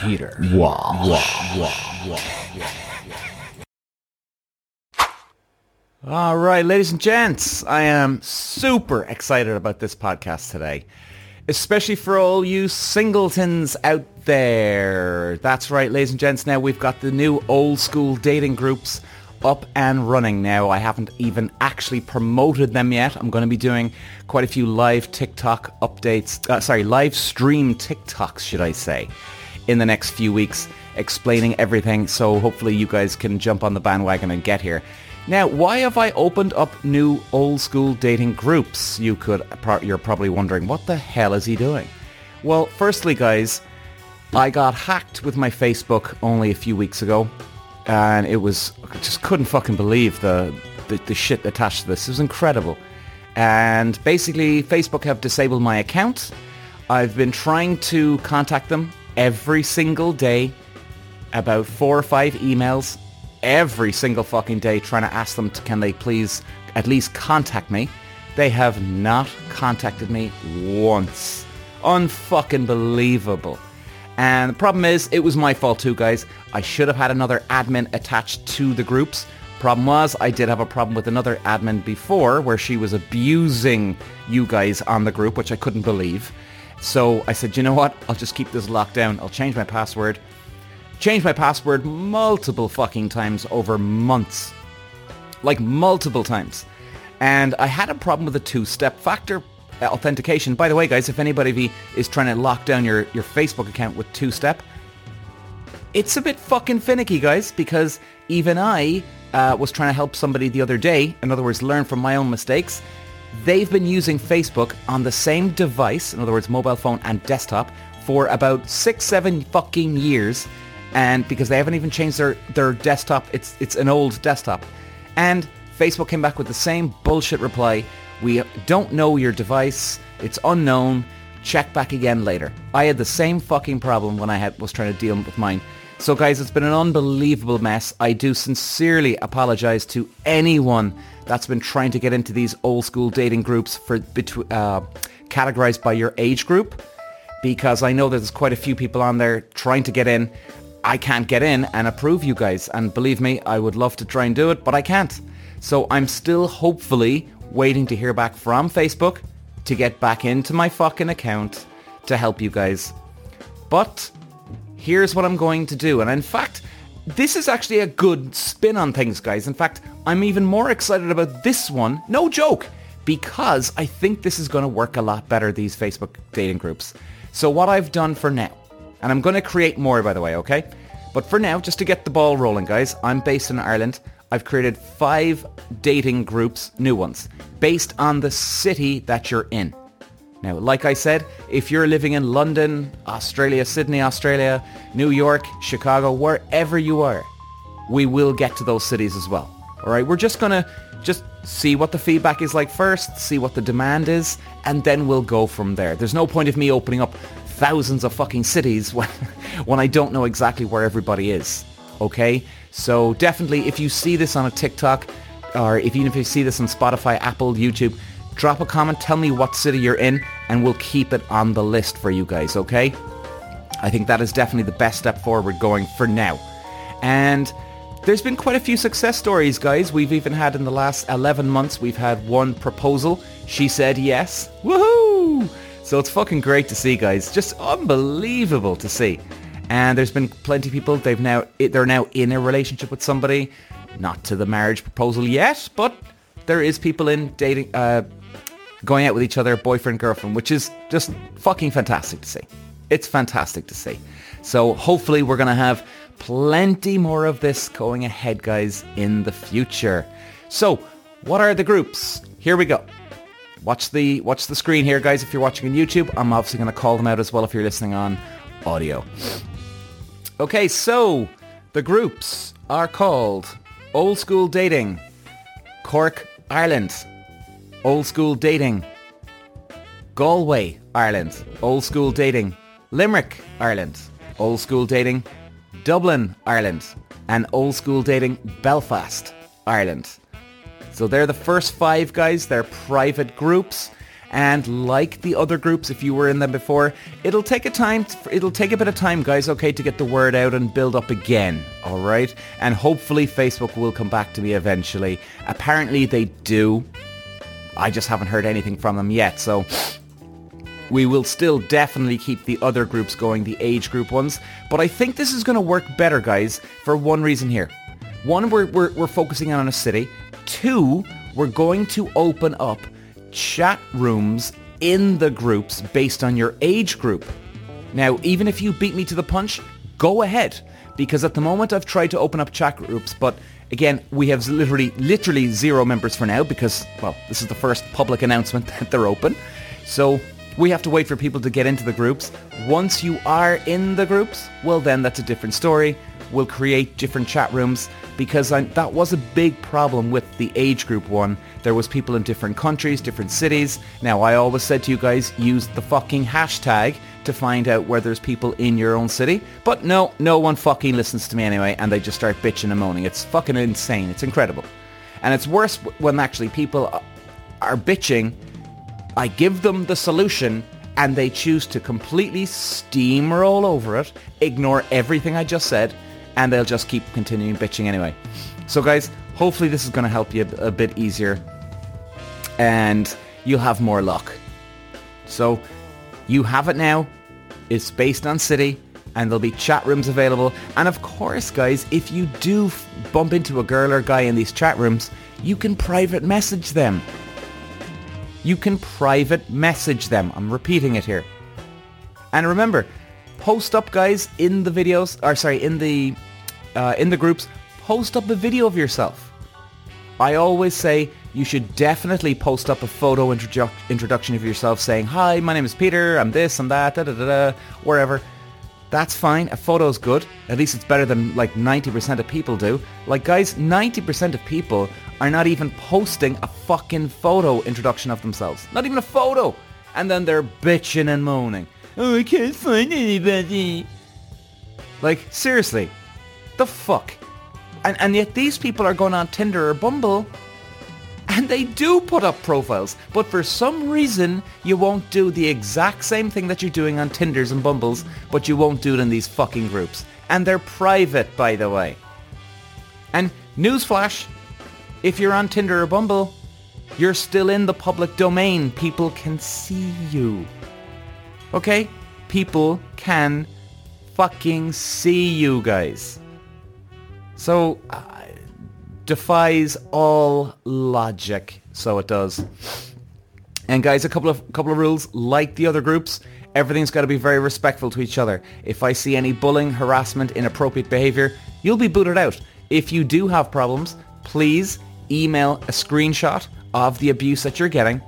Peter. Wow. All right, ladies and gents, I am super excited about this podcast today, especially for all you singletons out there. That's right, ladies and gents, now we've got the new old school dating groups up and running now. I haven't even actually promoted them yet. I'm going to be doing quite a few live TikTok updates, uh, sorry, live stream TikToks, should I say, in the next few weeks explaining everything. So hopefully you guys can jump on the bandwagon and get here. Now, why have I opened up new old school dating groups? You could, you're probably wondering, what the hell is he doing? Well, firstly, guys, I got hacked with my Facebook only a few weeks ago, and it was I just couldn't fucking believe the, the the shit attached to this. It was incredible, and basically, Facebook have disabled my account. I've been trying to contact them every single day, about four or five emails every single fucking day trying to ask them to, can they please at least contact me. They have not contacted me once. Unfucking believable. And the problem is, it was my fault too, guys. I should have had another admin attached to the groups. Problem was, I did have a problem with another admin before where she was abusing you guys on the group, which I couldn't believe. So I said, you know what? I'll just keep this locked down. I'll change my password Change my password multiple fucking times over months. Like multiple times. And I had a problem with the two-step factor authentication. By the way, guys, if anybody is trying to lock down your, your Facebook account with two-step, it's a bit fucking finicky, guys, because even I uh, was trying to help somebody the other day, in other words, learn from my own mistakes. They've been using Facebook on the same device, in other words, mobile phone and desktop, for about six, seven fucking years and because they haven't even changed their, their desktop, it's it's an old desktop. And Facebook came back with the same bullshit reply. We don't know your device. It's unknown. Check back again later. I had the same fucking problem when I had was trying to deal with mine. So guys, it's been an unbelievable mess. I do sincerely apologize to anyone that's been trying to get into these old school dating groups for uh, categorized by your age group because I know there's quite a few people on there trying to get in I can't get in and approve you guys. And believe me, I would love to try and do it, but I can't. So I'm still hopefully waiting to hear back from Facebook to get back into my fucking account to help you guys. But here's what I'm going to do. And in fact, this is actually a good spin on things, guys. In fact, I'm even more excited about this one. No joke. Because I think this is going to work a lot better, these Facebook dating groups. So what I've done for now and I'm going to create more, by the way, okay? But for now, just to get the ball rolling, guys, I'm based in Ireland. I've created five dating groups, new ones, based on the city that you're in. Now, like I said, if you're living in London, Australia, Sydney, Australia, New York, Chicago, wherever you are, we will get to those cities as well. All right, we're just going to just see what the feedback is like first, see what the demand is, and then we'll go from there. There's no point of me opening up thousands of fucking cities when, when I don't know exactly where everybody is. Okay? So definitely if you see this on a TikTok or if even if you see this on Spotify, Apple, YouTube, drop a comment, tell me what city you're in and we'll keep it on the list for you guys, okay? I think that is definitely the best step forward going for now. And there's been quite a few success stories, guys. We've even had in the last 11 months, we've had one proposal. She said yes. Woohoo! So it's fucking great to see, guys. Just unbelievable to see. And there's been plenty of people. They've now they're now in a relationship with somebody, not to the marriage proposal yet, but there is people in dating, uh, going out with each other, boyfriend girlfriend, which is just fucking fantastic to see. It's fantastic to see. So hopefully we're gonna have plenty more of this going ahead, guys, in the future. So what are the groups? Here we go. Watch the watch the screen here, guys. If you're watching on YouTube, I'm obviously going to call them out as well if you're listening on audio. Okay, so the groups are called Old School Dating, Cork, Ireland, Old School Dating, Galway, Ireland, Old School Dating, Limerick, Ireland, Old School Dating, Dublin, Ireland, and Old School Dating, Belfast, Ireland. So they're the first five guys. They're private groups. And like the other groups, if you were in them before, it'll take a time, it'll take a bit of time, guys, okay, to get the word out and build up again, all right? And hopefully Facebook will come back to me eventually. Apparently they do. I just haven't heard anything from them yet, so we will still definitely keep the other groups going, the age group ones. But I think this is going to work better, guys, for one reason here. One, we're, we're, we're focusing on a city. Two, we're going to open up chat rooms in the groups based on your age group. Now, even if you beat me to the punch, go ahead. Because at the moment I've tried to open up chat groups, but again, we have literally, literally zero members for now because, well, this is the first public announcement that they're open. So we have to wait for people to get into the groups. Once you are in the groups, well then that's a different story. We'll create different chat rooms because I, that was a big problem with the age group one. There was people in different countries, different cities. Now, I always said to you guys, use the fucking hashtag to find out where there's people in your own city. But no, no one fucking listens to me anyway, and they just start bitching and moaning. It's fucking insane. It's incredible. And it's worse when actually people are bitching. I give them the solution and they choose to completely steamroll over it, ignore everything I just said, and they'll just keep continuing bitching anyway. So guys, hopefully this is going to help you a, a bit easier and you'll have more luck. So you have it now. It's based on City and there'll be chat rooms available. And of course, guys, if you do bump into a girl or guy in these chat rooms, you can private message them. You can private message them. I'm repeating it here. And remember, post up guys in the videos or sorry in the uh, in the groups post up a video of yourself i always say you should definitely post up a photo introdu- introduction of yourself saying hi my name is peter i'm this and that da, da, da, da, wherever that's fine a photo's good at least it's better than like 90% of people do like guys 90% of people are not even posting a fucking photo introduction of themselves not even a photo and then they're bitching and moaning Oh, I can't find anybody. Like, seriously. The fuck? And, and yet these people are going on Tinder or Bumble and they do put up profiles. But for some reason, you won't do the exact same thing that you're doing on Tinders and Bumbles, but you won't do it in these fucking groups. And they're private, by the way. And newsflash, if you're on Tinder or Bumble, you're still in the public domain. People can see you. Okay? People can fucking see you guys. So, uh, defies all logic. So it does. And guys, a couple of couple of rules. Like the other groups, everything's got to be very respectful to each other. If I see any bullying, harassment, inappropriate behavior, you'll be booted out. If you do have problems, please email a screenshot of the abuse that you're getting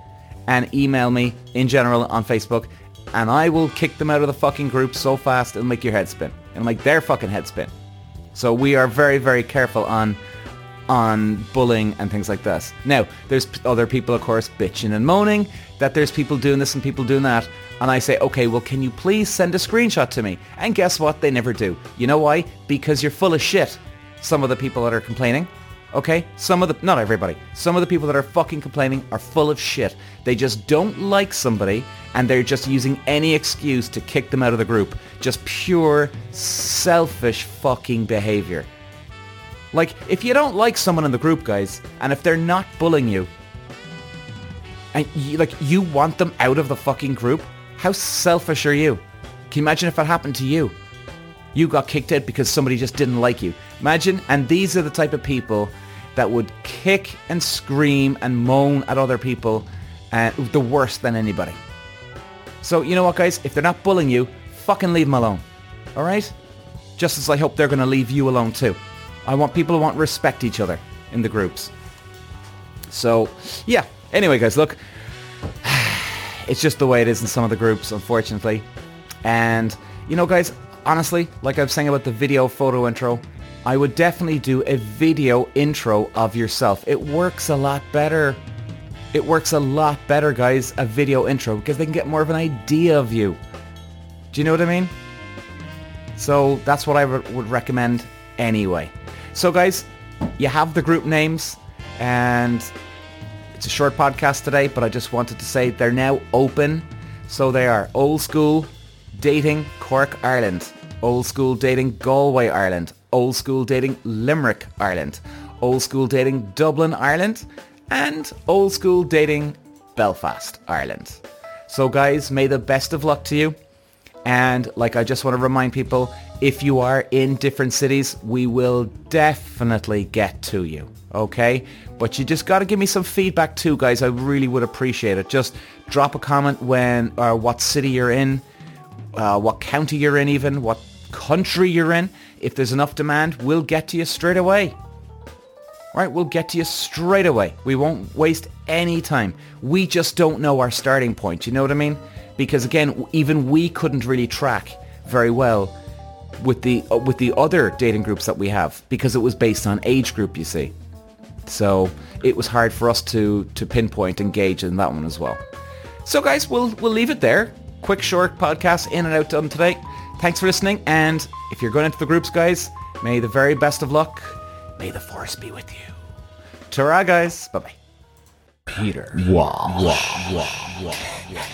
and email me in general on Facebook and I will kick them out of the fucking group so fast it'll make your head spin. It'll make their fucking head spin. So we are very, very careful on on bullying and things like this. Now, there's other people, of course, bitching and moaning that there's people doing this and people doing that. And I say, okay, well, can you please send a screenshot to me? And guess what? They never do. You know why? Because you're full of shit. Some of the people that are complaining. Okay? Some of the, not everybody, some of the people that are fucking complaining are full of shit. They just don't like somebody and they're just using any excuse to kick them out of the group. Just pure selfish fucking behavior. Like, if you don't like someone in the group, guys, and if they're not bullying you, and you, like, you want them out of the fucking group, how selfish are you? Can you imagine if that happened to you? You got kicked out because somebody just didn't like you. Imagine, and these are the type of people that would kick and scream and moan at other people uh, the worse than anybody. So you know what, guys? If they're not bullying you, fucking leave them alone. All right? Just as I hope they're going to leave you alone too. I want people who want to respect each other in the groups. So, yeah. Anyway, guys, look. It's just the way it is in some of the groups, unfortunately. And, you know, guys, honestly, like I was saying about the video photo intro, I would definitely do a video intro of yourself. It works a lot better. It works a lot better, guys, a video intro, because they can get more of an idea of you. Do you know what I mean? So that's what I would recommend anyway. So guys, you have the group names and It's a short podcast today, but I just wanted to say they're now open. So they are old school dating Cork, Ireland. Old school dating Galway, Ireland. Old school dating Limerick, Ireland. Old school dating Dublin, Ireland. And old school dating Belfast, Ireland. So guys, may the best of luck to you. And like I just want to remind people, if you are in different cities, we will definitely get to you. Okay? But you just got to give me some feedback too, guys. I really would appreciate it. Just drop a comment when or what city you're in, uh, what county you're in even, what country you're in. If there's enough demand, we'll get to you straight away. Right, we'll get to you straight away. We won't waste any time. We just don't know our starting point. You know what I mean? Because again, even we couldn't really track very well with the uh, with the other dating groups that we have because it was based on age group. You see, so it was hard for us to to pinpoint and gauge in that one as well. So guys, we'll we'll leave it there. Quick, short podcast in and out done today. Thanks for listening, and if you're going into the groups, guys, may the very best of luck. May the force be with you. Ta guys. Bye-bye. Peter. Wow. wow. wow. wow.